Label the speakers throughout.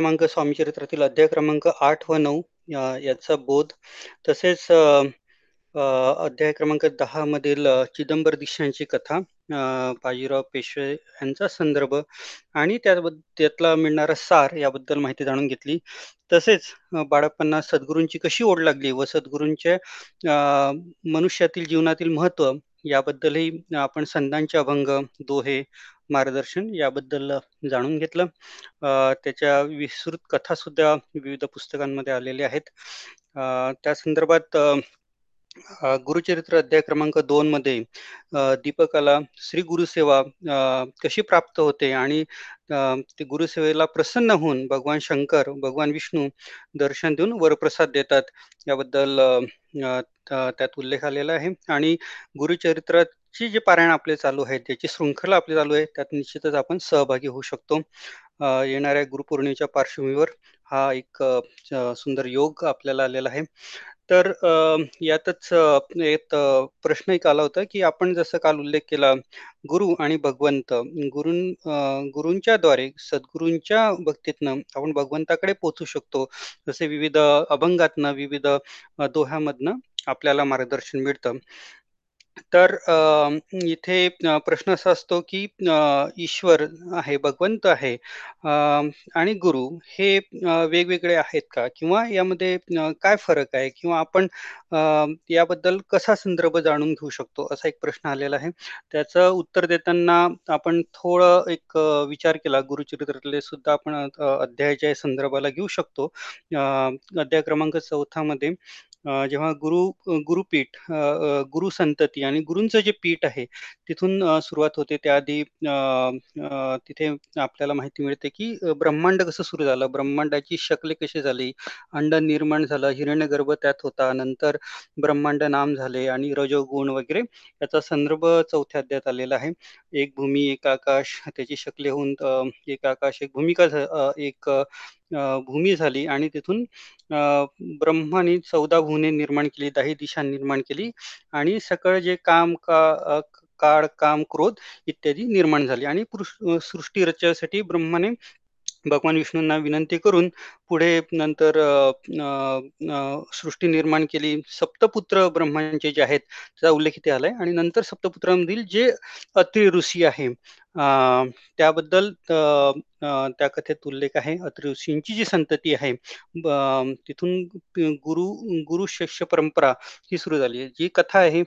Speaker 1: क्रमांक स्वामी चरित्रातील अध्याय क्रमांक आठ व नऊ याचा बोध. तसेच अध्याय क्रमांक दहा मधील चिदंबर दीक्षांची कथा बाजीराव पेशवे यांचा संदर्भ आणि त्यातला मिळणारा सार याबद्दल माहिती जाणून घेतली. तसेच बाळप्पांना सद्गुरूंची कशी ओढ लागली व सद्गुरूंच्या मनुष्यातील जीवनातील महत्त्व याबद्दलही आपण संतांचे अभंग दोहे मार्गदर्शन याबद्दल जाणून घेतलं. त्याच्या विस्तृत कथा सुद्धा विविध पुस्तकांमध्ये आलेल्या आहेत. त्या संदर्भात गुरुचरित्र अध्याय क्रमांक दोन मध्ये दीपकाला श्री गुरुसेवा कशी प्राप्त होते आणि ते गुरुसेवेला प्रसन्न होऊन भगवान शंकर भगवान विष्णू दर्शन देऊन वरप्रसाद देतात याबद्दल त्यात उल्लेख आलेला आहे. आणि गुरुचरित्रात ची जे पारायण आपले चालू आहे त्याची शृंखला आपली चालू आहे त्यात निश्चितच आपण सहभागी होऊ शकतो. येणाऱ्या गुरुपौर्णिमेच्या पार्श्वभूमीवर हा एक सुंदर योग आपल्याला आलेला आहे. तर यातच एक प्रश्न एक आला होता की आपण जसं काल उल्लेख केला गुरु आणि भगवंत गुरुं गुरूंच्या द्वारे सद्गुरूंच्या भक्तीतनं आपण भगवंताकडे पोचू शकतो. जसे विविध अभंगातनं विविध दोह्यामधनं आपल्याला मार्गदर्शन मिळतं. तर इथे प्रश्न असा असतो की ईश्वर आहे भगवंत आहे आणि गुरु हे वेगवेगळे आहेत का? किंवा यामध्ये काय फरक आहे? किंवा आपण याबद्दल कसा संदर्भ जाणून घेऊ शकतो? असा एक प्रश्न आलेला आहे. त्याचं उत्तर देताना आपण थोडं एक विचार केला. गुरुचरित्रातले सुद्धा आपण अध्यायाच्या संदर्भाला घेऊ शकतो. अध्याय क्रमांक चौथामध्ये जेव्हा गुरु गुरुपीठ गुरु संतती आणि गुरूंचं जे पीठ आहे तिथून सुरुवात होते. त्याआधी तिथे आपल्याला माहिती मिळते की ब्रह्मांड कसं सुरू झालं? ब्रह्मांडाची शकले कशी झाली? अंड निर्माण झालं हिरण्यगर्भ त्यात होता नंतर ब्रह्मांड नाम झाले आणि रजोगुण वगैरे. याचा संदर्भ चौथ्या अध्यात आलेला आहे. एक भूमी एक आकाश त्याची शकले होऊन एक आकाश एक भूमिका एक भूमी झाली आणि तिथून ब्रह्माने चौदा भुवने निर्माण केली दही दिशा निर्माण केली आणि सकळ जे काम का काळ काम क्रोध इत्यादी निर्माण झाली आणि सृष्टी रचण्यासाठी ब्रह्माने भगवान विष्णूंना विनंती करून पुढे नंतर सृष्टी निर्माण केली. सप्तपुत्र ब्रह्मांचे जे आहेत त्याचा उल्लेख इथे आलाय आणि नंतर सप्तपुत्रांमधील जे अत्रि ऋषी आहे त्याबद्दल त्या कथेत उल्लेख आहे. अत्रि ऋषींची जी संतती आहे तिथून गुरु गुरु शिष्य परंपरा ही सुरू झाली जी कथा आहे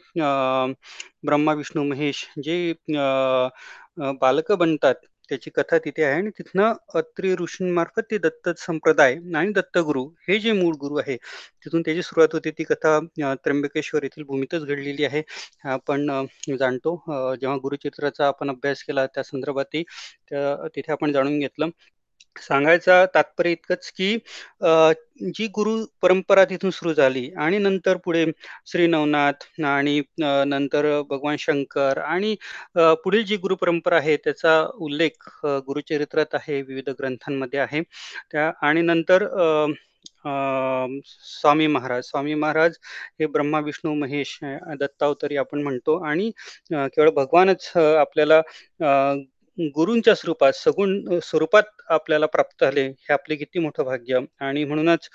Speaker 1: ब्रह्मा विष्णू महेश जे बालक बनतात त्याची कथा तिथे आहे आणि तिथनं अत्री ऋषींमार्फत ते दत्त संप्रदाय आणि दत्तगुरु हे जे मूळ गुरु आहे तिथून त्याची सुरुवात होते. ती कथा त्र्यंबकेश्वर येथील भूमीतच घडलेली आहे. आपण जाणतो जेव्हा गुरुचित्राचा आपण अभ्यास केला त्या संदर्भात तिथे आपण जाणून घेतलं. सांगायचा तात्पर्य इतकंच की जी गुरु परंपरा तिथून सुरू झाली आणि नंतर पुढे श्री नवनाथ आणि नंतर भगवान शंकर आणि पुढील जी गुरु परंपरा आहे त्याचा उल्लेख गुरुचरित्रात आहे विविध ग्रंथांमध्ये आहे. त्या आणि नंतर स्वामी महाराज स्वामी महाराज हे ब्रह्मा विष्णू महेश दत्तावतरी आपण म्हणतो आणि केवळ भगवानच आपल्याला गुरूंच्या स्वरूपात सगुण स्वरूपात आपल्याला प्राप्त झाले हे आपले किती मोठं भाग्य. आणि म्हणूनच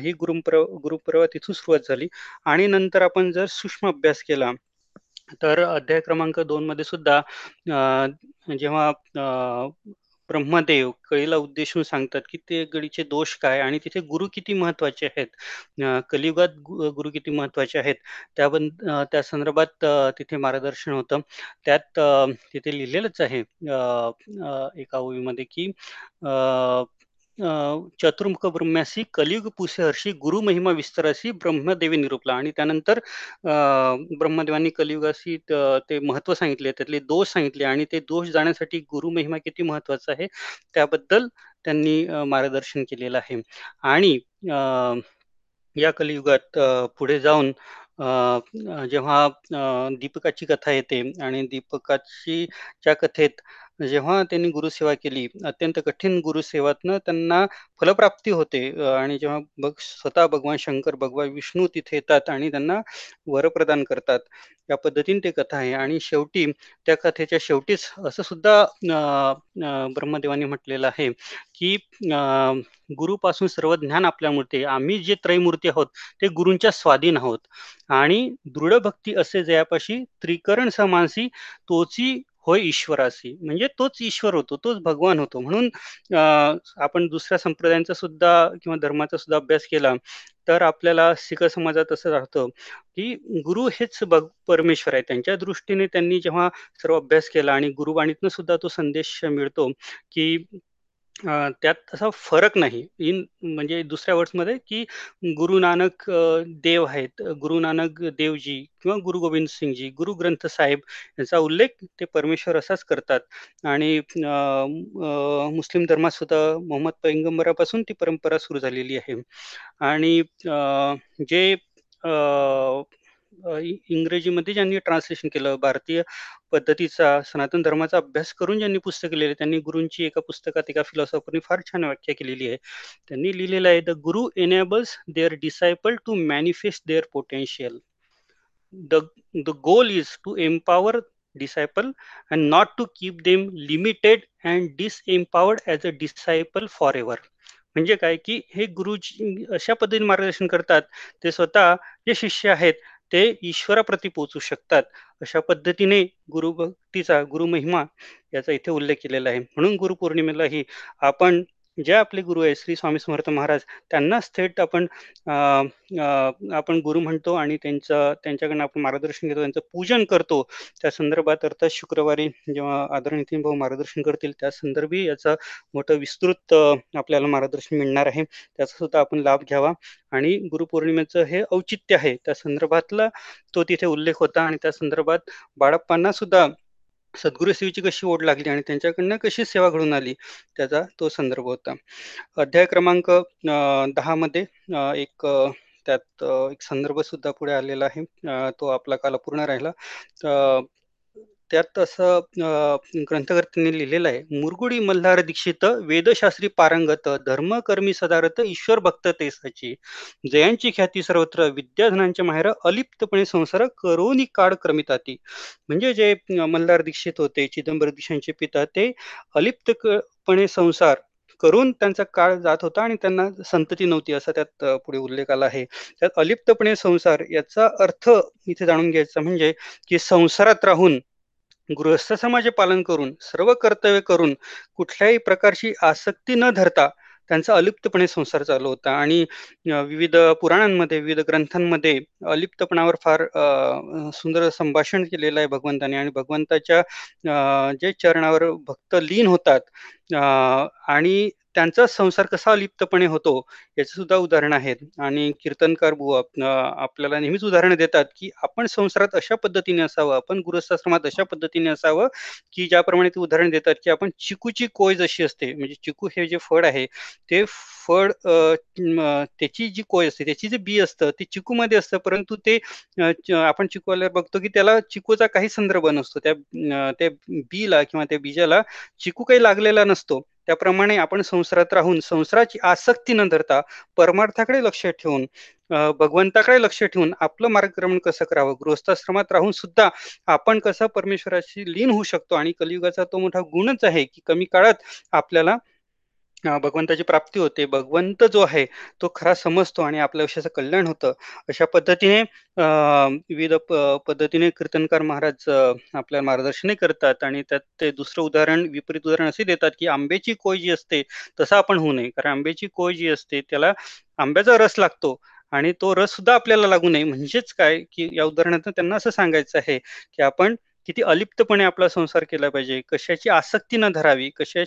Speaker 1: ही गुरुपर गुरुपर्व तिथून सुरुवात झाली. आणि नंतर आपण जर सूक्ष्म अभ्यास केला तर अध्याय क्रमांक दोन मध्ये सुद्धा जेव्हा ब्रह्मदेव कळीला उद्देशून सांगतात की ते गडीचे दोष काय आणि तिथे गुरु किती महत्त्वाचे आहेत? कलियुगात गुरु किती महत्त्वाचे आहेत? त्याबद्द त्या संदर्भात तिथे मार्गदर्शन होतं. त्यात तिथे लिहिलेलंच आहे एका ओळीमध्ये की चतुर्मुख ब्रह्म्यासी कलियुग पुसे हर्षी गुरु महिमा विस्ताराशी ब्रह्मदेवी निरूपला. आणि त्यानंतर ब्रह्मदेवांनी कलियुगाशी ते महत्त्व सांगितले त्यातले दोष सांगितले आणि ते दोष जाण्यासाठी गुरु महिमा किती महत्त्वाचा आहे त्याबद्दल त्यांनी मार्गदर्शन केलेलं आहे. आणि या कलियुगात पुढे जाऊन जेव्हा दीपकाची कथा येते आणि दीपकाची च्या कथेत जेव्हा त्यांनी गुरुसेवा केली, अत्यंत कठीण गुरुसेवातनं त्यांना फलप्राप्ती होते. आणि जेव्हा बघ स्वतः भगवान शंकर, भगवान विष्णू तिथे येतात आणि त्यांना वर प्रदान करतात. या पद्धतीने ते कथा आहे. आणि शेवटी त्या कथेच्या शेवटीच असं सुद्धा ब्रह्मदेवाने ब्रह्मदेवानी म्हटलेलं आहे, की गुरुपासून सर्व ज्ञान आपल्याला आम्ही जे त्रयमूर्ती आहोत, ते गुरूंच्या स्वाधीन आहोत. आणि दृढ भक्ती असे जयापाशी त्रिकरण समानसी तोची होय ईश्वरासी. म्हणजे तोच ईश्वर होतो, तोच भगवान होतो. म्हणून आपण दुसऱ्या संप्रदायांचा सुद्धा किंवा धर्माचा सुद्धा अभ्यास केला, तर आपल्याला सिख समाजात असं राहतं, की गुरु हेच परमेश्वर आहे. त्यांच्या दृष्टीने त्यांनी जेव्हा सर्व अभ्यास केला आणि गुरुवाणीतनं सुद्धा तो संदेश मिळतो, की अ, त्यात तसा फरक नाही. इन म्हणजे दुसऱ्या वर्ड्समध्ये, की गुरु नानक अ, देव आहेत. गुरु नानक देवजी किंवा गुरु गोविंद सिंगजी, गुरु ग्रंथ साहेब यांचा उल्लेख ते परमेश्वर असाच करतात आणि अ, अ, मुस्लिम धर्मात सुद्धा मोहम्मद पैगंबरापासून ती परंपरा सुरू झालेली आहे आणि अ, जे अ, इंग्रजीमध्ये ज्यांनी ट्रान्सलेशन केलं, भारतीय पद्धतीचा सनातन धर्माचा अभ्यास करून ज्यांनी पुस्तक लिहिले, त्यांनी गुरूंची एका पुस्तकात एका फिलॉसॉफरने फार छान व्याख्या केलेली आहे. त्यांनी लिहिलेलं आहे, "the guru enables their disciple to manifest their potential. The the goal is to empower disciple and not to keep them limited and disempowered as a disciple forever." म्हणजे काय, की हे गुरुजी अशा पद्धतीने मार्गदर्शन करतात, ते स्वतः जे शिष्य आहेत, ते ईश्वराप्रती पोहोचू शकतात. अशा पद्धतीने गुरुभक्तीचा, गुरुमहिमा याचा इथे उल्लेख केलेला आहे. म्हणून गुरुपौर्णिमेलाही आपण जे आपले गुरु आहेत, श्री स्वामी समर्थ महाराज त्यांनाच थेट आपण आपण गुरु म्हणतो आणि त्यांचं त्यांच्याकडनं आपण मार्गदर्शन घेतो, त्यांचं पूजन करतो. त्या संदर्भात अर्थात शुक्रवारी जेव्हा आदरणीय नितीन भाऊ मार्गदर्शन करतील, त्या संदर्भी याचं मोठं विस्तृत आपल्याला मार्गदर्शन मिळणार आहे. त्याचा सुद्धा आपण लाभ घ्यावा आणि गुरुपौर्णिमेचं हे औचित्य आहे. त्या संदर्भातला तो तिथे उल्लेख होता आणि त्या संदर्भात बाळप्पांना सुद्धा सद्गुरुसेवेची कशी ओढ लागली आणि त्यांच्याकडनं कशी सेवा घडून आली, त्याचा तो संदर्भ होता. अध्याय क्रमांक अ, 10 मध्ये एक त्यात एक संदर्भ सुद्धा पुढे आलेला आहे. तो आपला काल पूर्ण राहिला. त्यात असं ग्रंथकर्त्यांनी लिहिलेलं आहे, "मुरगुडी मल्हार दीक्षित वेदशास्त्री पारंगत, धर्मकर्मी सदारत ईश्वर भक्त तेसाची. जयांची ख्याती सर्वत्र, विद्याधनांच्या माहेर, अलिप्तपणे संसार करोनी काळ क्रमिताती." म्हणजे जे मल्हार दीक्षित होते, चिदंबर दीक्षांचे पिता, ते अलिप्तपणे संसार करून त्यांचा काळ जात होता आणि त्यांना संतती नव्हती, असा त्यात पुढे उल्लेख आला आहे. त्यात अलिप्तपणे संसार याचा अर्थ इथे जाणून घ्यायचा म्हणजे, की संसारात राहून गृहस्थ समाज पालन करून, सर्व कर्तव्य करून, कुठल्याही प्रकारची आसक्ती न धरता त्यांचा अलिप्तपणे संसार चालू होता. आणि विविध पुराणांमध्ये, विविध ग्रंथांमध्ये अलिप्तपणावर फार सुंदर संभाषण केलेलं आहे भगवंताने. आणि भगवंताच्या जे चरणावर भक्त लीन होतात आणि त्यांचा संसार कसा लिप्तपणे होतो, याचं सुद्धा उदाहरण आहेत. आणि कीर्तनकार बुवा आपल्याला नेहमीच उदाहरणं देतात, की आपण संसारात अशा पद्धतीने असावं, आपण गृहस्थाश्रमात अशा पद्धतीने असावं, की ज्याप्रमाणे ते उदाहरण देतात, की आपण चिकूची कोय जशी असते, म्हणजे चिकू हे जे फळ आहे, ते फळ त्याची जी कोय असते, त्याची जे बी असतं, ते चिकूमध्ये असतं, परंतु ते आपण चिकूला बघतो, की त्याला चिकूचा काही संदर्भ नसतो. त्या त्या बीला किंवा त्या बीजाला चिकू काही लागलेला नसतो. त्याप्रमाणे आपण संसारात राहून संसाराची आसक्ती न धरता परमार्थाकडे लक्ष ठेवून भगवंताकडे लक्ष ठेवून आपलं मार्गक्रमण कसं करावं, गृहस्थाश्रमात राहून सुद्धा आपण कसं परमेश्वराशी लीन होऊ शकतो आणि कलियुगाचा तो मोठा गुणच आहे, की कमी काळात आपल्याला अ, भगवंताची प्राप्ती होते. भगवंत जो आहे, तो खरा समजतो आणि आपल्या आयुष्याचं कल्याण होतं. अशा पद्धतीने अ, विविध प पद्धतीने कीर्तनकार महाराज अ, आपल्याला मार्गदर्शनही करतात आणि त्यात ते दुसरं उदाहरण, विपरीत उदाहरण असे देतात, की आंब्याची कोय जी असते, तसं आपण होऊ नये. कारण आंब्याची कोय जी असते, त्याला आंब्याचा रस लागतो आणि तो रससुद्धा आपल्याला लागू नये. म्हणजेच काय, की या उदाहरणातून त्यांना असं सांगायचं आहे, की आपण किती अलिप्तपणे आपला संसार केला पाहिजे, कशाची आसक्ती न धरावी, कशा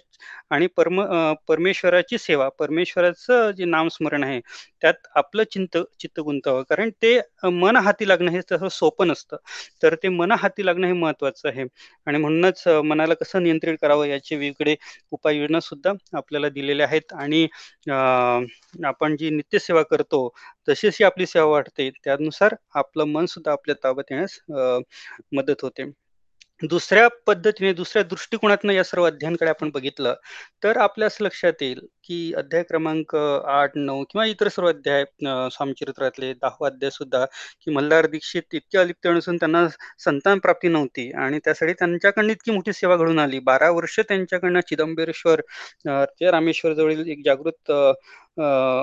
Speaker 1: आणि परम परमेश्वराची सेवा, परमेश्वराचं जे नामस्मरण आहे, त्यात आपलं चिंत चित्त गुंतावं. कारण ते मन हाती लागणं हे तसं सोपं नसतं. तर ते मन हाती लागणं हे महत्वाचं आहे आणि म्हणूनच मनाला कसं नियंत्रित करावं याचे वेगळे उपाययोजना सुद्धा आपल्याला दिलेल्या आहेत आणि आपण जी नित्यसेवा करतो, जशी आपली सेवा वाटते, त्यानुसार आपलं मन सुद्धा आपल्या ताब्यात येण्यास मदत होते. दुसऱ्या पद्धतीने, दुसऱ्या दृष्टिकोनातनं या सर्व अध्ययनकडे आपण बघितलं, तर आपल्या असं लक्षात येईल, की अध्याय क्रमांक 8-9 किंवा इतर सर्व अध्याय अ, स्वामीचरित्रातले 10वा अध्याय सुद्धा, की मल्हार दीक्षित इतके अलिप्त नसून त्यांना संतान प्राप्ती नव्हती आणि त्यासाठी त्यांच्याकडनं इतकी मोठी सेवा घडून आली. 12 वर्ष त्यांच्याकडनं चिदंबरेश्वर ते रामेश्वर जवळील एक जागृत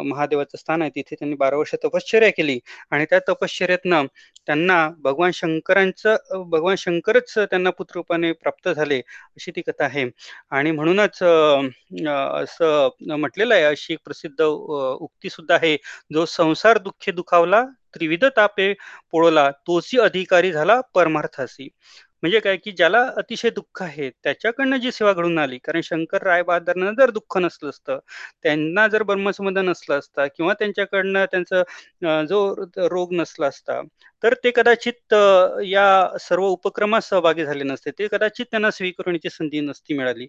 Speaker 1: महादेवाचं स्थान आहे. तिथे त्यांनी 12 वर्ष तपश्चर्या केली आणि त्या तपश्चर्यातनं त्यांना भगवान शंकरांचं भगवान शंकरच त्यांना पुत्ररूपाने प्राप्त झाले, अशी ती कथा आहे. आणि म्हणूनच असं म्हटलेलं आहे, अशी एक प्रसिद्ध उक्ती सुद्धा आहे, "जो संसार दुःखे दुखावला, त्रिविध तापे पोळला, तोची अधिकारी झाला परमार्थासी." म्हणजे काय, की ज्याला अतिशय दुःख आहे, त्याच्याकडनं जी सेवा घडून आली. कारण शंकर रायबहादरांना जर दुःख नसलं असतं, त्यांना जर ब्रह्मसंबंध नसला असता किंवा त्यांच्याकडनं त्यांचं जो रोग नसला असता, तर ते कदाचित या सर्व उपक्रमात सहभागी झाले नसते. ते कदाचित त्यांना स्वीकारण्याची संधी नसती मिळाली.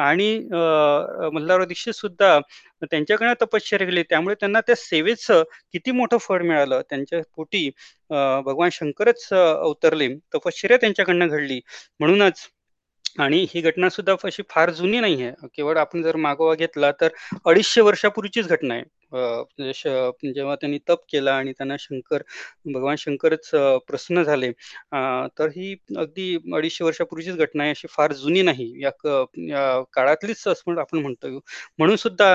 Speaker 1: आणि अ, मल्हारराव दीक्षित सुद्धा त्यांच्याकडनं तपश्चर्या केली. त्यामुळे त्यांना त्या सेवेचं किती मोठं फळ मिळालं. त्यांच्या पोटी भगवान शंकरच अवतरले. तपश्चर्या त्यांच्याकडनं घडली. म्हणूनच आणि ही घटना सुद्धा अशी फार जुनी नाही आहे. केवळ आपण जर मागोवा घेतला तर 250 वर्षापूर्वीचीच घटना आहे. जेव्हा त्यांनी तप केला आणि त्यांना शंकर भगवान शंकरच प्रसन्न झाले. तर ही अगदी 250 वर्षापूर्वीचीच घटना आहे. अशी फार जुनी नाही. या काळातलीच असं आपण म्हणतो. म्हणून सुद्धा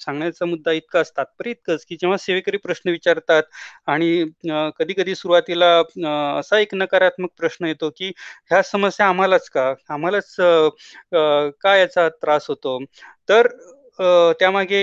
Speaker 1: सांगण्याचा मुद्दा इतकाच, तात्पर्य इतकंच, की जेव्हा सेवेकरी प्रश्न विचारतात आणि कधी-कधी सुरुवातीला असा एक नकारात्मक प्रश्न येतो, की ह्या समस्या आम्हालाच का? आम्हालाच का याचा त्रास होतो? तर त्यामागे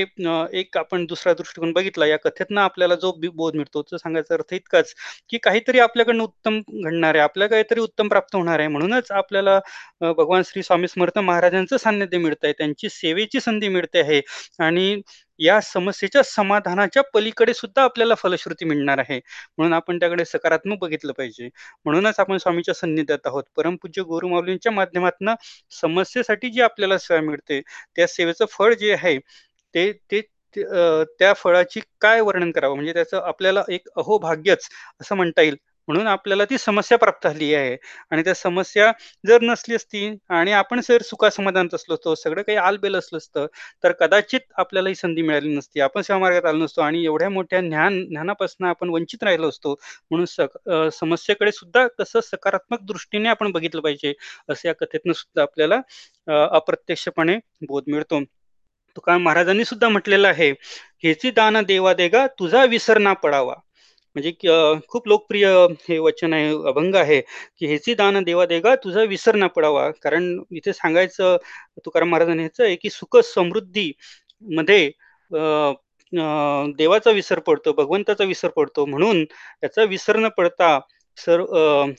Speaker 1: एक आपण दुसरा दृष्टिकोन बघितला. या कथेतनं आपल्याला जो बोध मिळतो, तो सांगायचा अर्थ इतकाच, की काहीतरी आपल्याकडनं उत्तम घडणार आहे. आपल्याला काहीतरी उत्तम प्राप्त होणार आहे. म्हणूनच आपल्याला भगवान श्री स्वामी समर्थ महाराजांचं सान्निध्य मिळत आहे त्यांची सेवेची संधी मिळते आहे आणि या समस्येच्या समाधानाच्या पलीकडे सुद्धा आपल्याला फलश्रुती मिळणार आहे. म्हणून आपण त्याकडे सकारात्मक बघितलं पाहिजे. म्हणूनच आपण स्वामीच्या सन्निध्यात आहोत. परमपूज्य गुरुमाऊलींच्या माध्यमातून समस्येसाठी जी आपल्याला सेवा मिळते, त्या सेवेचं फळ जे आहे ते ते त्या फळाची काय वर्णन करावं? म्हणजे त्याचं आपल्याला एक अहोभाग्यच असं म्हणता येईल. म्हणून आपल्याला ती समस्या प्राप्त झाली आहे आणि त्या समस्या जर नसली असती आणि आपण जर सुखासमाधानात असलो असतो, सगळं काही आलबेल असलं असतं, तर कदाचित आपल्याला ही संधी मिळाली नसती. आपण सेवा मार्गात आलो नसतो आणि एवढ्या मोठ्या ज्ञान ज्ञानापासून आपण वंचित राहिलो असतो. म्हणून सक समस्येकडे सुद्धा कसं सकारात्मक दृष्टीने आपण बघितलं पाहिजे, असं या कथेतनं सुद्धा आपल्याला अप्रत्यक्षपणे बोध मिळतो. तुकाराम महाराजांनी सुद्धा म्हटलेलं आहे, "हेची दान देवा देगा, तुझा विसर ना पडावा." म्हणजे खूप लोकप्रिय हे वचन आहे, अभंग आहे, की "हेची दान देवा देगा, तुझा विसर ना पडावा." कारण इथे सांगायचं तुकाराम महाराजांनी ह्याचं आहे, की सुख समृद्धी मध्ये देवाचा विसर पडतो, भगवंताचा विसर पडतो. म्हणून याचा विसर न पडता सर्व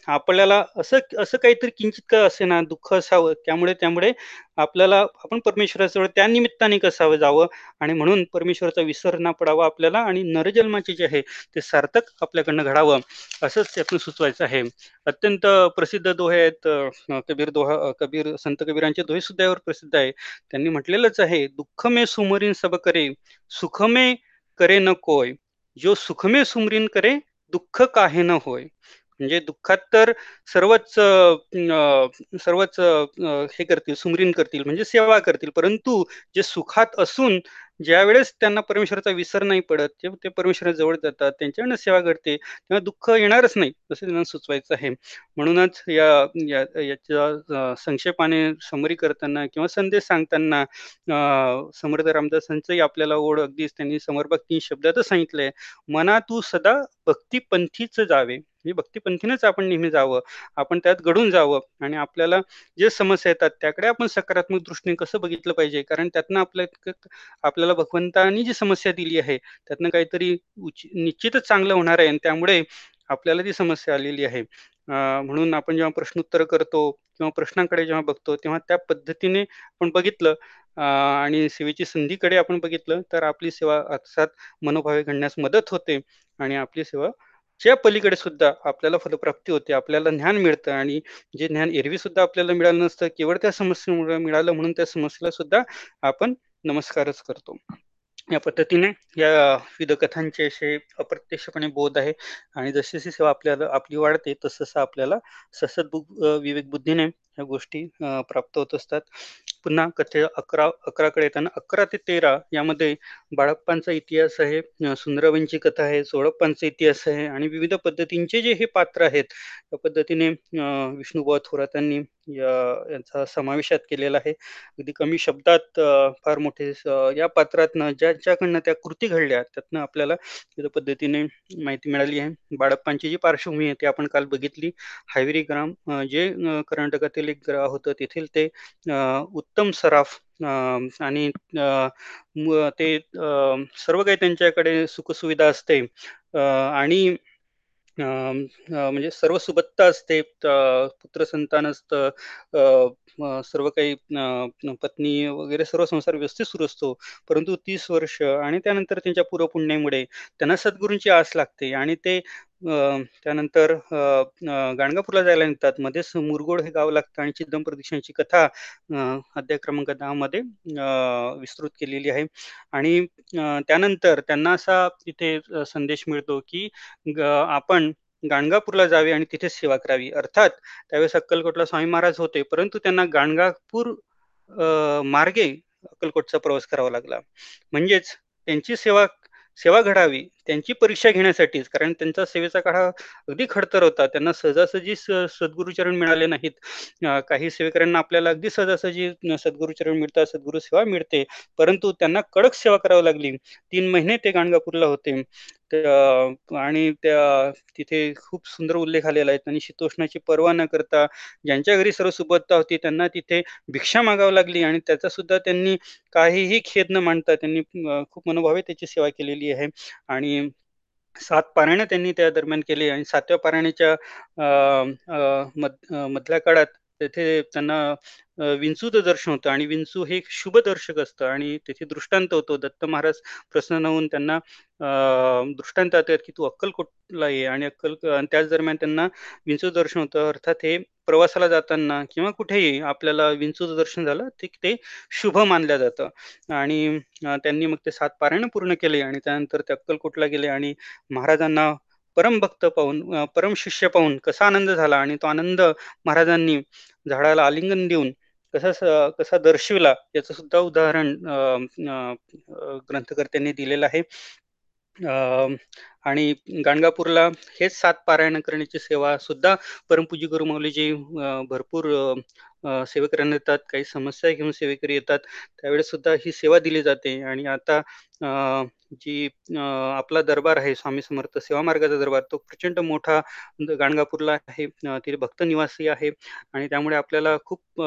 Speaker 1: आपल्याला असं असं काहीतरी किंचित का असे ना दुःख असावं. त्यामुळे त्यामुळे आपल्याला आपण परमेश्वराजवळ त्या निमित्ताने कसावं जावं आणि म्हणून परमेश्वराचा विसर ना पडावा आपल्याला आणि नरजन्माचे जे आहे ते सार्थक आपल्याकडनं घडावं, असंच त्यातून सुचवायचं आहे. अत्यंत प्रसिद्ध दोहे आहेत. कबीर दोहा कबीर संत कबीरांचे दोहे सुद्धा यावर प्रसिद्ध आहे. त्यांनी म्हटलेलंच आहे, "दुःख सुमरीन सुमरिन सब करे, सुखमे करे न कोय. जो सुख सुमरीन करे, दुःख काहे न होय." म्हणजे दुःखात तर सर्वच सर्वच हे करतील, सुमरीन करतील म्हणजे सेवा करतील. परंतु जे सुखात असून ज्यावेळेस त्यांना परमेश्वराचा विसर नाही पडत, जेव्हा ते परमेश्वराजवळ जातात, त्यांच्याकडनं सेवा घडते, तेव्हा दुःख येणारच नाही, असं त्यांना सुचवायचं आहे. म्हणूनच या याच्या संक्षेपाने समरी करताना किंवा संदेश सांगताना समर्थ रामदासांचंही आपल्याला ओढ अगदीच त्यांनी समर्पक तीन शब्दातच सांगितलंय, "मना तू सदा भक्तिपंथीच जावे." म्हणजे भक्तिपंथीनेच आपण नेहमी जावं. आपण त्यात घडून जावं आणि आपल्याला जे समस्या येतात त्याकडे आपण सकारात्मक दृष्टीने कसं बघितलं पाहिजे. कारण त्यातनं आपल्या आपल्याला भगवंतानी जी समस्या दिली आहे, त्यातनं काहीतरी निश्चितच चांगलं होणार आहे आणि त्यामुळे आपल्याला ती समस्या आलेली आहे. म्हणून आपण जेव्हा प्रश्नोत्तर करतो किंवा प्रश्नांकडे जेव्हा बघतो, तेव्हा त्या पद्धतीने आपण बघितलं आणि सेवेची संधीकडे आपण बघितलं, तर आपली सेवा अर्थात मनोभावे घडण्यास मदत होते आणि आपली सेवा च्या पलीकडे सुद्धा आपल्याला फलप्राप्ती होते. आपल्याला ज्ञान मिळतं आणि जे ज्ञान एरवी सुद्धा आपल्याला मिळालं नसतं, केवळ त्या समस्येमुळे मिळालं म्हणून त्या समस्येला सुद्धा आपण नमस्कारच करतो. या पद्धतीने या विविध कथांचे असे अप्रत्यक्षपणे बोध आहे आणि जशी जशी सेवा आपल्याला आपली वाढते तसं आपल्याला ससद विवेक बुद्धीने ह्या गोष्टी प्राप्त होत असतात पुन्हा कथे अकरा अकराकडे येताना अकरा ते तेरा यामध्ये बाळप्पांचा इतिहास आहे सुंदरबाईंची कथा आहे सोळप्पांचा इतिहास आहे आणि विविध पद्धतींचे जे हे पात्र आहेत त्या पद्धतीने विष्णुबुवा थोरातांनी यांचा समावेशात केलेला आहे. अगदी कमी शब्दात फार मोठे या पात्रातनं ज्याच्याकडनं त्या कृती घडल्या त्यातनं आपल्याला विविध पद्धतीने माहिती मिळाली आहे. बाळप्पांची जी पार्श्वभूमी आहे ती आपण काल बघितली. हायवेरी ग्राम जे कर्नाटकातील एक ग्रह होतं तेथील ते उत्तम सराफ आणि ते सर्व काही त्यांच्याकडे सुखसुविधा असते. आणि म्हणजे सर्व सुबत्ता असते पुत्र संतान असतं सर्व काही पत्नी वगैरे सर्व संसार व्यवस्थित सुरू असतो. परंतु तीस वर्ष आणि त्यानंतर त्यांच्या पूर्वपुण्यामुळे त्यांना सद्गुरूंची आस लागते आणि ते त्यानंतर गाणगापूरला जायला निघतात. मध्येच मुरगोड हे गाव लागतं आणि चिदम दीक्षांची कथा अध्याय क्रमांक दहामध्ये विस्तृत केलेली आहे. आणि त्यानंतर त्यांना असा तिथे संदेश मिळतो की आपण गाणगापूरला जावे आणि तिथे सेवा करावी. अर्थात त्यावेळेस अक्कलकोटला स्वामी महाराज होते परंतु त्यांना गाणगापूर मार्गे अक्कलकोटचा प्रवास करावा लागला. म्हणजेच त्यांची सेवा सेवा घडावी त्यांची परीक्षा घेण्यासाठीच. कारण त्यांचा सेवेचा काळ अगदी खडतर होता. त्यांना सहजासहजी सद्गुरुचरण मिळाले नाहीत. काही सेवेकऱ्यांना आपल्याला अगदी सहजासहजी सद्गुरुचरण मिळतात सद्गुरु सेवा मिळते. परंतु त्यांना कडक सेवा करावी लागली. तीन महिने ते गाणगापूरला होते. आणि त्या तिथे खूप सुंदर उल्लेख आलेला आहे. आणि शीतोष्णाची पर्वा न करता ज्यांच्या घरी सर्व सुबत्ता होती त्यांना तिथे भिक्षा मागावी लागली आणि त्याचा सुद्धा त्यांनी काहीही खेद न मांडता त्यांनी खूप मनोभावे त्याची सेवा केलेली आहे. आणि सात पारायण त्यांनी त्या दरम्यान केली आणि सातव्या पारायणाच्या मधल्या काळात तेथे त्यांना विंचूचं दर्शन होतं आणि विंचू हे शुभ दर्शक असतं आणि तेथे दृष्टांत होतो. दत्त महाराज प्रसन्न होऊन त्यांना दृष्टांत आता की तू अक्कलकोटला ये आणि अक्कल त्याच दरम्यान त्यांना विंचू दर्शन होतं. अर्थात हे प्रवासाला जाताना किंवा कुठेही आपल्याला विंचूचं दर्शन झालं ते ते शुभ मानलं जातं. आणि त्यांनी मग ते सात पारायण पूर्ण केले आणि त्यानंतर ते अक्कलकोटला गेले आणि महाराजांना परम भक्त पाहून परम शिष्य पाहून कसा आनंद झाला आणि तो आनंद महाराजांनी झाडाला आलिंगन देऊन कसा कसा दर्शविला याचं सुद्धा उदाहरण ग्रंथकर्त्यांनी दिलेलं आहे. आणि गाणगापूरला हेच सात पारायण करण्याची सेवा सुद्धा परमपूजी गुरुमाऊलीजी भरपूर सेवेकऱ्यांना येतात काही समस्या घेऊन सेवेकरी येतात. त्यावेळेस सुद्धा ही सेवा दिली जाते. आणि आता जी आपला दरबार आहे स्वामी समर्थ सेवा मार्गाचा दरबार तो प्रचंड मोठा गाणगापूरला आहे. तिथे भक्त निवासी आहे. आणि त्यामुळे आपल्याला खूप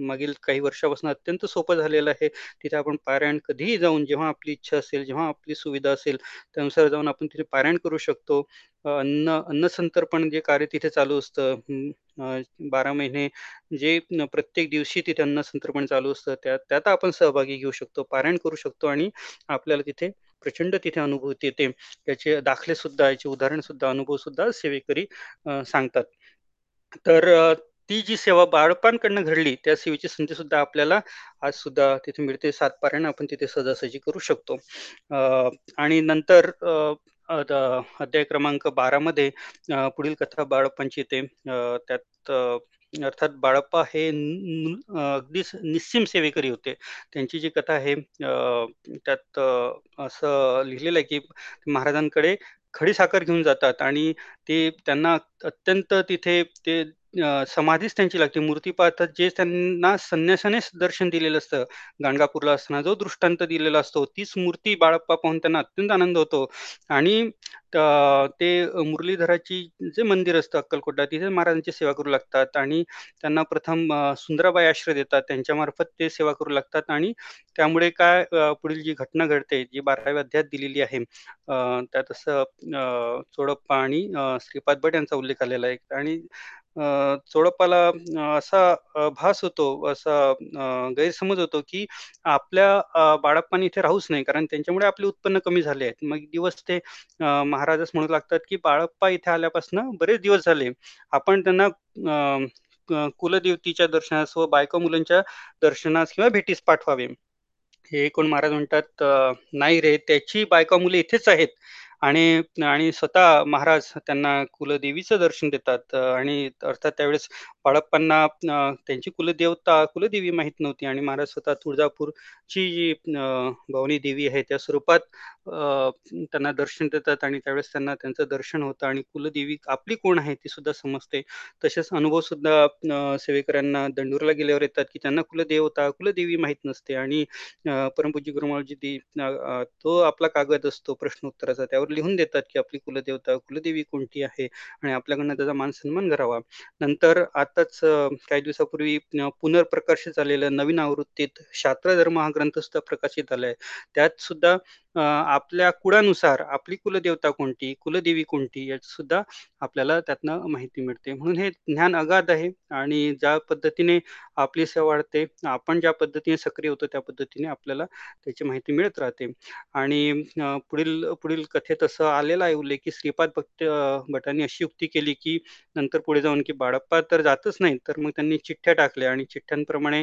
Speaker 1: मागील काही वर्षापासून अत्यंत सोपं झालेलं आहे. तिथे आपण पारायण कधीही जाऊन जेव्हा आपली इच्छा असेल जेव्हा आपली सुविधा असेल त्यानुसार जाऊन आपण तिथे पारायण करू शकतो. अन्न अन्नसंतर्पण जे कार्य तिथे चालू असतं बारा महिने जे प्रत्येक दिवशी तिथे अन्न संतर्पण चालू असतं त्या त्यात आपण सहभागी घेऊ शकतो पारायण करू शकतो आणि आपल्याला तिथे प्रचंड तिथे अनुभूती येते. त्याचे दाखले सुद्धा याचे उदाहरण सुद्धा अनुभव सुद्धा सेवेकरी सांगतात. तर ती जी सेवा बाळपांकडनं घडली त्या सेवेची संधी सुद्धा आपल्याला आज सुद्धा तिथे मिळते. सातपाऱ्यानं आपण तिथे सहजासहजी करू शकतो. आणि नंतर अध्याय क्रमांक बारा मध्ये पुढील कथा बाळप्पांची येते. त्यात अर्थात बाळप्पा हे अगदी निस्सीम सेवेकरी होते. त्यांची जी कथा आहे त्यात असं लिहिलेलं आहे की महाराजांकडे खडी साखर घेऊन जातात आणि ते त्यांना अत्यंत तिथे ते समाधीच त्यांची लागते. मूर्ती पाहतात जे त्यांना संन्यासानेच दर्शन दिलेलं असतं. गाणगापूरला असताना जो दृष्टांत दिलेला असतो तीच मूर्ती बाळप्पा पाहून त्यांना अत्यंत आनंद होतो. आणि ते मुरलीधराची जे मंदिर असतं अक्कलकोटला तिथे महाराजांची सेवा करू लागतात आणि त्यांना प्रथम सुंदराबाई आश्रय देतात. त्यांच्यामार्फत ते सेवा करू लागतात आणि त्यामुळे काय पुढील जी घटना घडते जी बाराव्या अध्यायात दिलेली आहे त्यात असं चोडप्पा आणि श्रीपाद भट यांचा उल्लेख आलेला आहे. आणि चोडप्पाला असा भास होतो असा गैरसमज होतो की आपल्या बाळप्पाने इथे राहूच नाही. कारण त्यांच्यामुळे आपले उत्पन्न कमी झाले आहेत. मग दिवस ते महाराजच म्हणू लागतात की बाळप्पा इथे आल्यापासून बरेच दिवस झाले. आपण त्यांना कुलदेवतीच्या दर्शनास व बायका मुलांच्या दर्शनास किंवा भेटीस पाठवावे. हे कोण महाराज म्हणतात, "नाही रे, त्याची बायका मुले इथेच आहेत." आणि आणि स्वतः महाराज त्यांना कुलदेवीचं दर्शन देतात. आणि अर्थात त्यावेळेस बाळप्पांना त्यांची कुलदेवता, कुलदेवी माहीत नव्हती आणि महाराज स्वतः तुळजापूरची जी अ, भवानी देवी आहे त्या स्वरूपात त्यांना दर्शन देतात आणि त्यावेळेस त्यांना त्यांचं दर्शन होतं आणि कुलदेवी आपली कोण आहे ती सुद्धा समजते. तसेच अनुभव सुद्धा सेवेकऱ्यांना दंडूरला गेल्यावर येतात, की त्यांना कुलदेवता, कुलदेवी माहीत नसते आणि अ, परमपूज्य गुरु तो आपला कागद असतो प्रश्नोत्तराचा त्यावर लिहून देतात, की आपली कुलदेवता, कुलदेवी कोणती आहे आणि आपल्याकडनं त्याचा मान-सन्मान करावा. नंतर आत आत्ताच काही दिवसापूर्वी पुनर्प्रकाशित झालेलं नवीन आवृत्तीत शास्त्रधर्म हा ग्रंथ सुद्धा प्रकाशित झालाय. त्यात सुद्धा आपल्या कुळानुसार आपली कुलदेवता कोणती, कुलदेवी कोणती याची सुद्धा आपल्याला त्यातनं माहिती मिळते. म्हणून हे ज्ञान अगाध आहे आणि ज्या पद्धतीने आपली सेवा वाढते, आपण ज्या पद्धतीने सक्रिय होतो त्या पद्धतीने आपल्याला त्याची माहिती मिळत राहते. आणि पुढील पुढील कथेत असं आलेलं आहे उल्लेख, की श्रीपाद भक्त भटांनी अशी युक्ती केली, की नंतर पुढे जाऊन, की बाळप्पा तर जात जातच नाही तर मग त्यांनी चिठ्ठ्या टाकल्या आणि चिठ्ठ्यांप्रमाणे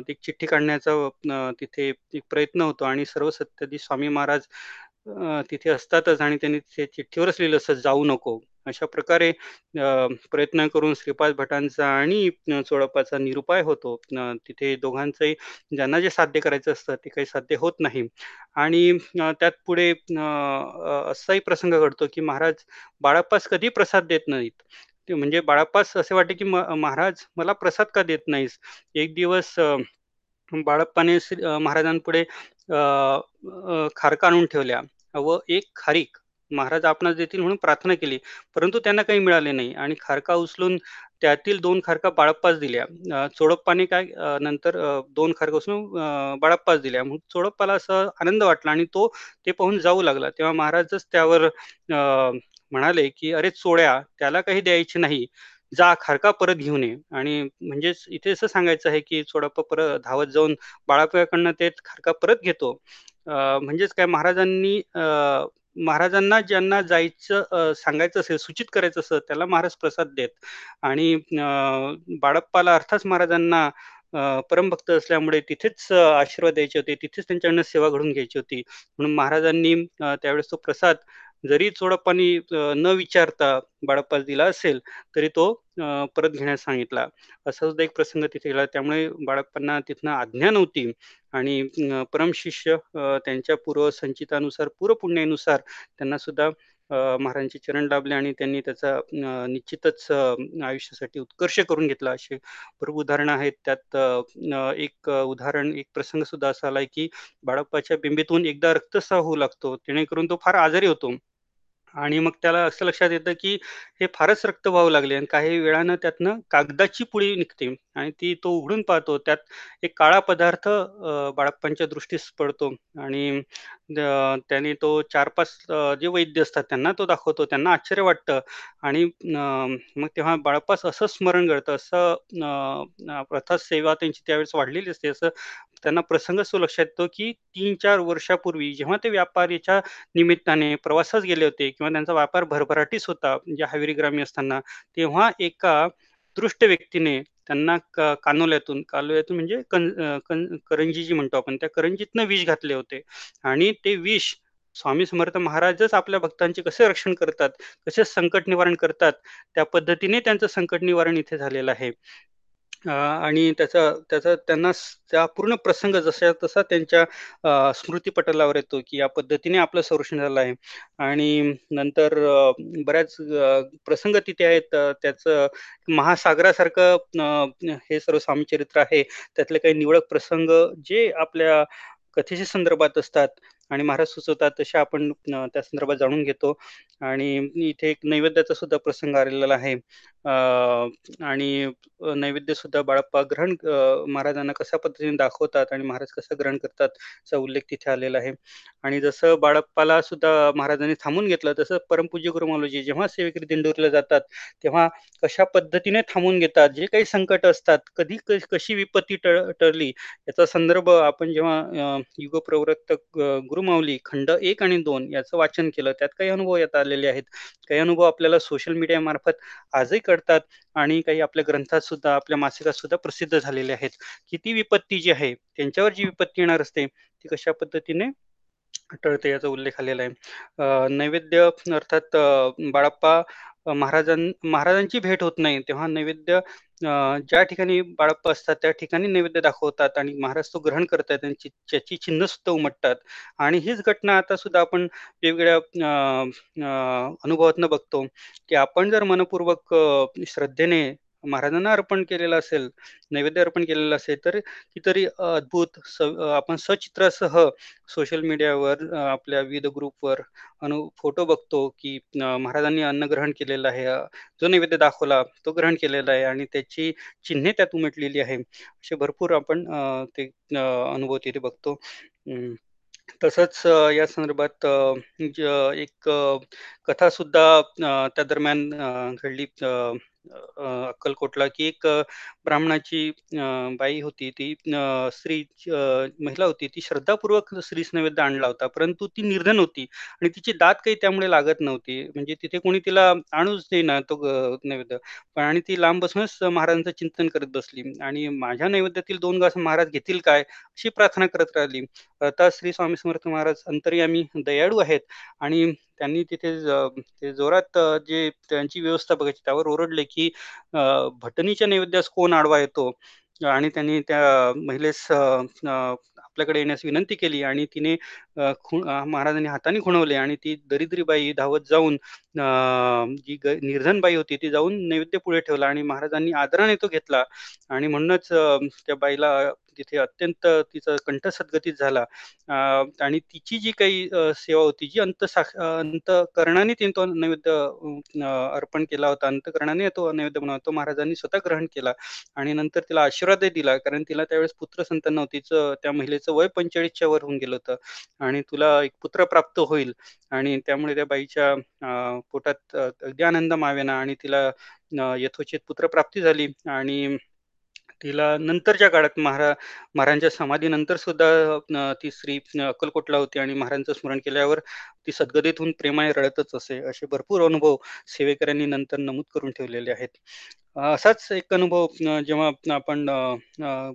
Speaker 1: ती चिठ्ठी काढण्याचा तिथे एक प्रयत्न होतो आणि सर्व सत्याधी स्वामी महाराज तिथे असतातच आणि त्यांनी ते चिठ्ठीवरच लिहिलं असं "जाऊ नको." अशा प्रकारे प्रयत्न करून श्रीपाद भटांचा आणि अ, चोळप्पाचा निरुपाय होतो. तिथे दोघांचंही ज्यांना जे साध्य करायचं असतं ते काही साध्य होत नाही. आणि त्यात पुढे असाही प्रसंग घडतो, की महाराज बाळप्पास कधी प्रसाद देत नाहीत. ते म्हणजे बाळप्पास असे वाटते, की "म महाराज मला प्रसाद का देत नाहीस?" एक दिवस बाळप्पाने श्री महाराजांपुढे खारका आणून ठेवल्या व एक खारीक महाराज आपणास देतील म्हणून प्रार्थना केली. परंतु त्यांना काही मिळाले नाही आणि खारका उचलून त्यातील दोन खारका बाळप्पास दिल्या. चोडप्पाने काय नंतर दोन खारका उचलून बाळप्पास दिल्या. म्हणून चोडप्पाला असा आनंद वाटला आणि तो ते पाहून जाऊ लागला. तेव्हा महाराजच त्यावर म्हणाले, की "अरे चोळ्या त्याला काही द्यायचे नाही. जा खारका परत घेऊन ये." आणि म्हणजेच इथे असं सांगायचं आहे, की चोडाप्पा परत धावत जाऊन बाळप्पाकडनं ते खारका परत घेतो. म्हणजेच काय महाराजांनी महाराजांना ज्यांना जायचं सांगायचं असेल, सूचित करायचं असेल, त्याला महाराज प्रसाद देत आणि बाळप्पाला अर्थात महाराजांना परमभक्त असल्यामुळे तिथेच आशीर्वाद द्यायचे होते, तिथेच त्यांच्याकडनं सेवा घडून घ्यायची होती. म्हणून महाराजांनी त्यावेळेस तो प्रसाद जरी चोडप्पानी न विचारता बाळप्पास दिला असेल, तरी तो परत घेण्यास सांगितला. असा सुद्धा एक प्रसंग तिथे गेला त्यामुळे बाळप्पांना तिथनं आज्ञा नव्हती आणि परमशिष्य त्यांच्या पूर्वसंचितानुसार, पूर्वपुण्यानुसार त्यांना सुद्धा महाराजांचे चरण लाभले आणि त्यांनी त्याचा निश्चितच आयुष्यासाठी उत्कर्ष करून घेतला. असे भरपूर उदाहरणं आहेत. त्यात एक उदाहरण, एक प्रसंग सुद्धा असा आलाय, की बाळप्पाच्या बिंबीतून एकदा रक्तस्राव होऊ लागतो. जेणेकरून तो फार आजारी होतो. आणि मग त्याला असं लक्षात येतं, की हे फारच रक्त वाहू लागले आणि काही वेळानं त्यातनं कागदाची पुडी निघते आणि ती तो उघडून पाहतो. त्यात एक काळा पदार्थ बाळप्पांच्या दृष्टीस पडतो आणि द त्याने तो 4-5 अ, जे वैद्य असतात त्यांना तो दाखवतो. त्यांना आश्चर्य वाटतं आणि अ, मग तेव्हा बाळपास असं स्मरण घडतं, असं अ, सेवा त्यांची त्यावेळेस वाढलेली असते. असं त्यांना प्रसंग असं लक्षात येतो, की 3-4 वर्षापूर्वी जेव्हा ते व्यापारीच्या निमित्ताने प्रवासास गेले होते किंवा त्यांचा व्यापार भरभराटीस होता, म्हणजे हवेली ग्रामीण असताना, तेव्हा एका दृष्ट व्यक्तीने त्यांना क कानोल्यातून कानोल्यातून म्हणजे कं करंजी जी म्हणतो आपण, त्या करंजीतनं विष घातले होते आणि ते विष स्वामी समर्थ महाराजच आपल्या भक्तांचे कसे रक्षण करतात, कसे संकट निवारण करतात, त्या पद्धतीने त्यांचं संकट निवारण इथे झालेलं आहे. आणि त्याचा त्याचा त्यांना त्या पूर्ण प्रसंग जसा तसा त्यांच्या स्मृतीपटलावर येतो, की या पद्धतीने आपलं संरक्षण झालं आहे. आणि नंतर बऱ्याच प्रसंग तिथे आहेत. त्याचं महासागरासारखं हे सर्व स्वामीचरित्र आहे. त्यातले काही निवडक प्रसंग जे आपल्या कथेच्या संदर्भात असतात आणि महाराज सुचवतात तसे आपण त्या संदर्भात जाणून घेतो. आणि इथे एक नैवेद्याचा सुद्धा प्रसंग आलेला आहे. आणि नैवेद्य सुद्धा बाळप्पा ग्रहण महाराजांना कशा पद्धतीने दाखवतात आणि महाराज कसा ग्रहण करतात, चा उल्लेख तिथे आलेला आहे. आणि जसं बाळप्पाला सुद्धा महाराजांनी थांबून घेतलं, तसं परमपूज्य गुरुमालोजी जेव्हा सेवेकरी दिंडोरीला जातात, तेव्हा कशा पद्धतीने थांबून घेतात, जे काही संकट असतात, कधी कशी विपत्ती टळ टळली, याचा संदर्भ आपण जेव्हा युगप्रवृत्त गुरु गुरुमाऊली खंड एक आणि दोन याचं वाचन केलं. त्यात काही अनुभव येत आलेले आहेत. काही अनुभव आपल्याला सोशल मीडिया मार्फत आजही कळतात आणि काही आपल्या ग्रंथात सुद्धा आपल्या मासिकात सुद्धा प्रसिद्ध झालेले आहेत. की ती विपत्ती जी आहे त्यांच्यावर जी विपत्ती येणार असते ती कशा पद्धतीने टळते याचा उल्लेख आलेला आहे. नैवेद्य अर्थात बाळप्पा महाराजां महाराजांची भेट होत नाही. तेव्हा नैवेद्य ज्या ठिकाणी बाळप्पा असतात त्या ठिकाणी नैवेद्य दाखवतात आणि महाराज तो ग्रहण करतात त्यांची त्याची चिन्ह सुद्धा उमटतात. आणि हीच घटना आता सुद्धा आपण वेगवेगळ्या अनुभवातनं बघतो की आपण जर मनपूर्वक श्रद्धेने महाराजांना अर्पण केलेलं असेल नैवेद्य अर्पण केलेलं असेल तर कितीतरी अद्भुत स आपण सचित्रासह सोशल मीडियावर आपल्या विविध ग्रुपवर अनु फोटो बघतो की महाराजांनी अन्न ग्रहण केलेलं आहे. जो नैवेद्य दाखवला तो ग्रहण केलेला आहे आणि त्याची चिन्हे त्यात उमटलेली आहे. असे भरपूर आपण ते अनुभव तिथे बघतो. तसंच या संदर्भात एक कथा सुद्धा त्या दरम्यान घडली अक्कलकोटला की एक ब्राह्मणाची बाई होती ती स्त्री महिला होती ती श्रद्धापूर्वक स्त्रीस नैवेद्य आणला होता परंतु ती निर्धन होती आणि तिची दात काही त्यामुळे लागत नव्हती. म्हणजे तिथे कोणी तिला आणूच देईना तो नैवेद्य. पण आणि ती लांब बसूनच महाराजांचं चिंतन करत बसली आणि माझ्या नैवेद्यातील दोन घास महाराज घेतील काय अशी प्रार्थना करत राहिली. आता श्री स्वामी समर्थ महाराज अंतर्यामी दयाळू आहेत आणि त्यांनी तिथे ते जोरात जे त्यांची व्यवस्था बघायची त्यावर ओरडले की भटणीच्या नैवेद्यास कोण आडवा येतो. आणि त्यांनी त्या महिलेस आपल्याकडे येण्यास विनंती केली आणि तिने महाराजांनी हाताने खुणवले आणि ती दरिद्री बाई धावत जाऊन जी निर्धन बाई होती ती जाऊन नैवेद्य पुढे ठेवला आणि महाराजांनी आदराने तो घेतला. आणि म्हणूनच त्या बाईला तिथे अत्यंत तिचा कंठ सद्गतीत झाला. आणि तिची जी काही सेवा होती जी अंत अंतकरणाने तिने तो नैवेद्य अर्पण केला होता. अंतकरणाने तो नैवेद्य बनवला. तो महाराजांनी स्वतः ग्रहण केला आणि नंतर तिला आशीर्वादही दिला. कारण तिला त्यावेळेस पुत्र संतान नव्हतीच त्या महिलेचं वय पंचेचाळीसच्या वर होऊन गेलं होतं. आणि तुला एक पुत्र प्राप्त होईल. आणि त्यामुळे त्या बाईच्या पोटात अगदी आनंद मावेना आणि तिला यथोचित पुत्र प्राप्ती झाली. आणि तिला नंतरच्या काळात महारा महाराजांच्या समाधीनंतर सुद्धा ती स्त्री अक्कलकोटला होती. आणि महाराजांचं स्मरण केल्यावर ती सद्गतीतून प्रेमाने रडतच असे असे भरपूर अनुभव सेवेकऱ्यांनी नंतर नमूद करून ठेवलेले आहेत. असाच एक अनुभव जेव्हा आपण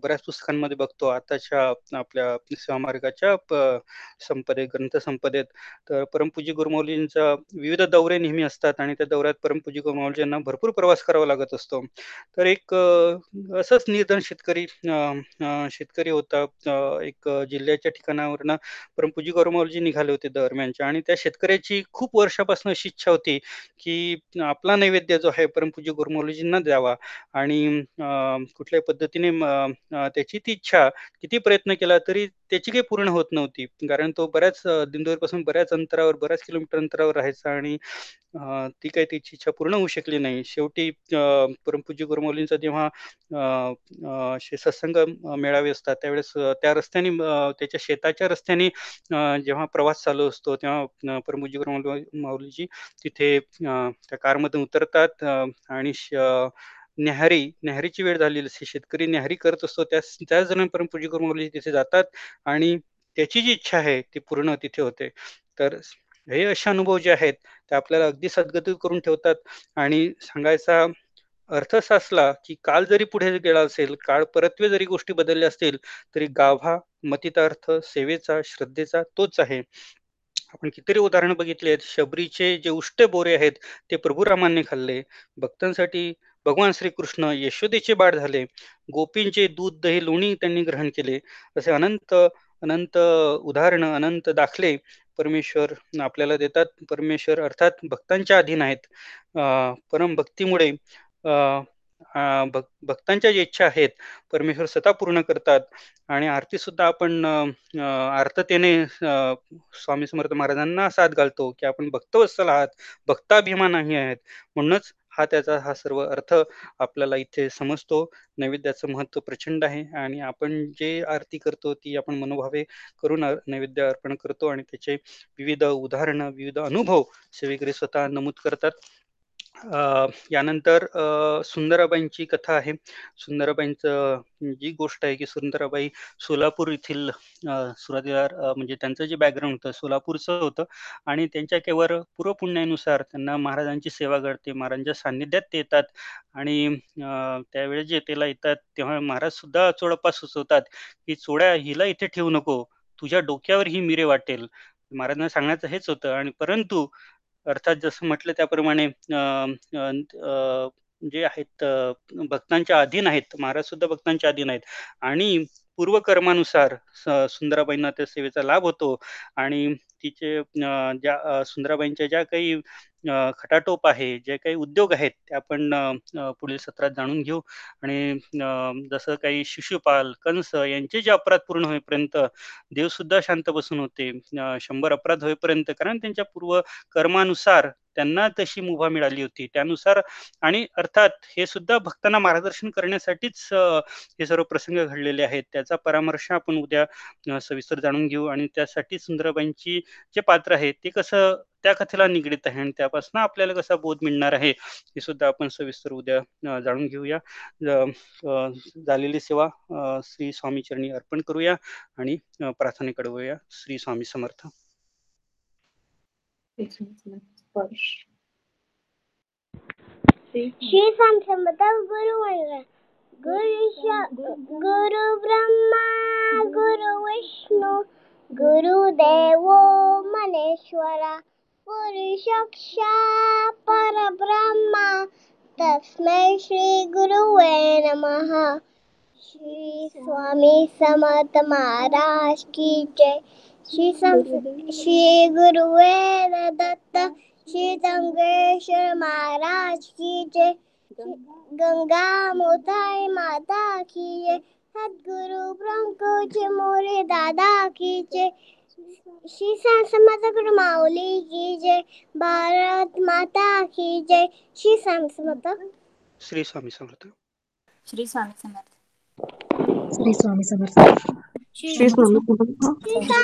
Speaker 1: बऱ्याच पुस्तकांमध्ये बघतो आताच्या आपल्या सेवामार्गाच्या संपदेत ग्रंथ संपदेत तर परमपूजी गुरुमौलींचा विविध दौरे नेहमी असतात आणि त्या दौऱ्यात परमपूजी गुरुमौलींना भरपूर प्रवास करावा लागत असतो. तर एक असंच निर्धन शेतकरी शेतकरी होता एक जिल्ह्याच्या ठिकाणावरनं परमपूजी गुरुमौलजी निघाले होते दरम्यानच्या आणि त्या शेतकऱ्याची खूप वर्षापासून अशी इच्छा होती की आपला नैवेद्य जो आहे परमपूजी गुरुमौलीजींना द्यावा. आणि कुठल्याही पद्धतीने त्याची ती इच्छा किती प्रयत्न केला तरी त्याची काही पूर्ण होत नव्हती. कारण तो बऱ्याच पासून बऱ्याच अंतरावर बऱ्याच किलोमीटर अंतरावर राहायचा आणि ती काय त्याची इच्छा पूर्ण होऊ शकली नाही. शेवटी परमपूज्य गुरुमौलींचा जेव्हा सत्संग मेळावे असतात त्यावेळेस त्या रस्त्याने त्याच्या शेताच्या रस्त्याने जेव्हा प्रवास चालू असतो तेव्हा परमपूज्य गुरुमौली माऊलीजी तिथे त्या कारमधून उतरतात आणि न्याहारी न्याहारीची वेळ झालेली असते शेतकरी न्याहारी करत असतो. त्याच त्याच दरम्यान परमपूज्य गुरुमौलीजी तिथे जातात आणि त्याची जी इच्छा आहे ती पूर्ण तिथे होते. तर हे असे अनुभव जे आहेत ते आपल्याला अगदी सद्गती करून ठेवतात. आणि सांगायचा अर्थ असा असला की काल जरी पुढे गेला असेल काळ परत्वे जरी गोष्टी बदलल्या असतील तरी गाभा मतितार्थ सेवेचा श्रद्धेचा तोच आहे. आपण कितीतरी उदाहरणं बघितली आहेत. शबरीचे जे उष्टे बोरे आहेत ते प्रभू रामांनी खाल्ले. भक्तांसाठी भगवान श्रीकृष्ण यशोदेचे बाळ झाले. गोपींचे दूध दही लोणी त्यांनी ग्रहण केले. असे अनंत अनंत उदाहरण अनंत दाखले परमेश्वर आपल्याला देतात. परमेश्वर अर्थात भक्तांच्या अधीन आहेत. परम भक्तीमुळे भक्तांच्या ज्या इच्छा आहेत परमेश्वर स्वतः पूर्ण करतात. आणि आरती सुद्धा आपण आर्ततेने स्वामी समर्थ महाराजांना साथ घालतो की आपण भक्तवत्सल आहात भक्ताभिमानाही आहेत. म्हणूनच हा त्याचा हा सर्व अर्थ आपल्याला इथे समजतो. नैवेद्याचं महत्त्व प्रचंड आहे आणि आपण जे आरती करतो ती आपण मनोभावे करून नैवेद्य अर्पण करतो आणि त्याचे विविध उदाहरणं विविध अनुभव सेवेकरी स्वतः नमूद करतात. यानंतर सुंदराबाईंची कथा आहे. सुंदराबाईंचं जी गोष्ट आहे, की सुंदराबाई सोलापूर येथील सुरुवातीला म्हणजे त्यांचं जे बॅकग्राऊंड होतं सोलापूरचं होतं आणि त्यांच्या केवळ पूर्वपुण्यानुसार त्यांना महाराजांची सेवा करते महाराजांच्या सान्निध्यात ते येतात आणि त्यावेळेस जे त्याला येतात तेव्हा महाराज सुद्धा चोडप्पा सुचवतात, की "चोड्या हिला इथे ठेवू नको. तुझ्या डोक्यावर ही मिरे वाटेल." महाराजांना सांगण्याचं हेच होतं आणि परंतु अर्थात जसं म्हटलं त्याप्रमाणे जे आहेत भक्तांच्या अधीन आहेत. महाराज सुद्धा भक्तांच्या अधीन आहेत आणि पूर्वकर्मानुसार स सुंदराबाईंना त्या सेवेचा लाभ होतो आणि तिचे ज्या सुंदराबाईंच्या ज्या काही खटाटोप आहे, जे काही उद्योग आहेत, ते आपण पुढील सत्रात जाणून घेऊ आणि जसं काही शिशुपाल, कंस यांचे जे अपराध पूर्ण होईपर्यंत देवसुद्धा शांत बसून होते. शंभर अपराध होईपर्यंत कारण त्यांच्या पूर्व कर्मानुसार त्यांना तशी मुभा मिळाली होती. त्यानुसार आणि अर्थात हे सुद्धा भक्तांना मार्गदर्शन करण्यासाठीच हे सर्व प्रसंग घडलेले आहेत. त्याचा परामर्श आपण उद्या सविस्तर जाणून घेऊ आणि त्यासाठी सुंदराबाईंची जे पात्र आहे ते कसं त्या कथेला निगडीत आहे आणि त्यापासून आपल्याला कसा बोध मिळणार आहे, हे सुद्धा आपण सविस्तर उद्या जाणून घेऊया. झालेली सेवा श्री स्वामी चरणी अर्पण करूया आणि अ, प्रार्थनेकडे वळूया. श्री स्वामी समर्थ.
Speaker 2: श्री स्वामी समर्थ गुरु वंदना गुरु श- गुरु ब्रह्मा गुरु विष्णू गुरुदेवो मनेश्वरा पुरुषक्षा परब्रह्मा तस्मै श्री गुरुवे नमः श्री स्वामी समर्थ महाराज की जय। श्री सम श्री गुरुवेद दत्त श्री गंगेश्वर महाराज की जय गंगा मोताई माता की जय सद्गुरु ब्रह्मकोच मोरे दादा की जय श्री साई गुरु माऊली की जय भारत माता की जय श्री साई
Speaker 1: श्री स्वामी समर्थ.
Speaker 3: श्री स्वामी समर्थ
Speaker 4: श्री स्वामी समर्थ
Speaker 5: श्री स्वामी समर्थ
Speaker 2: श्री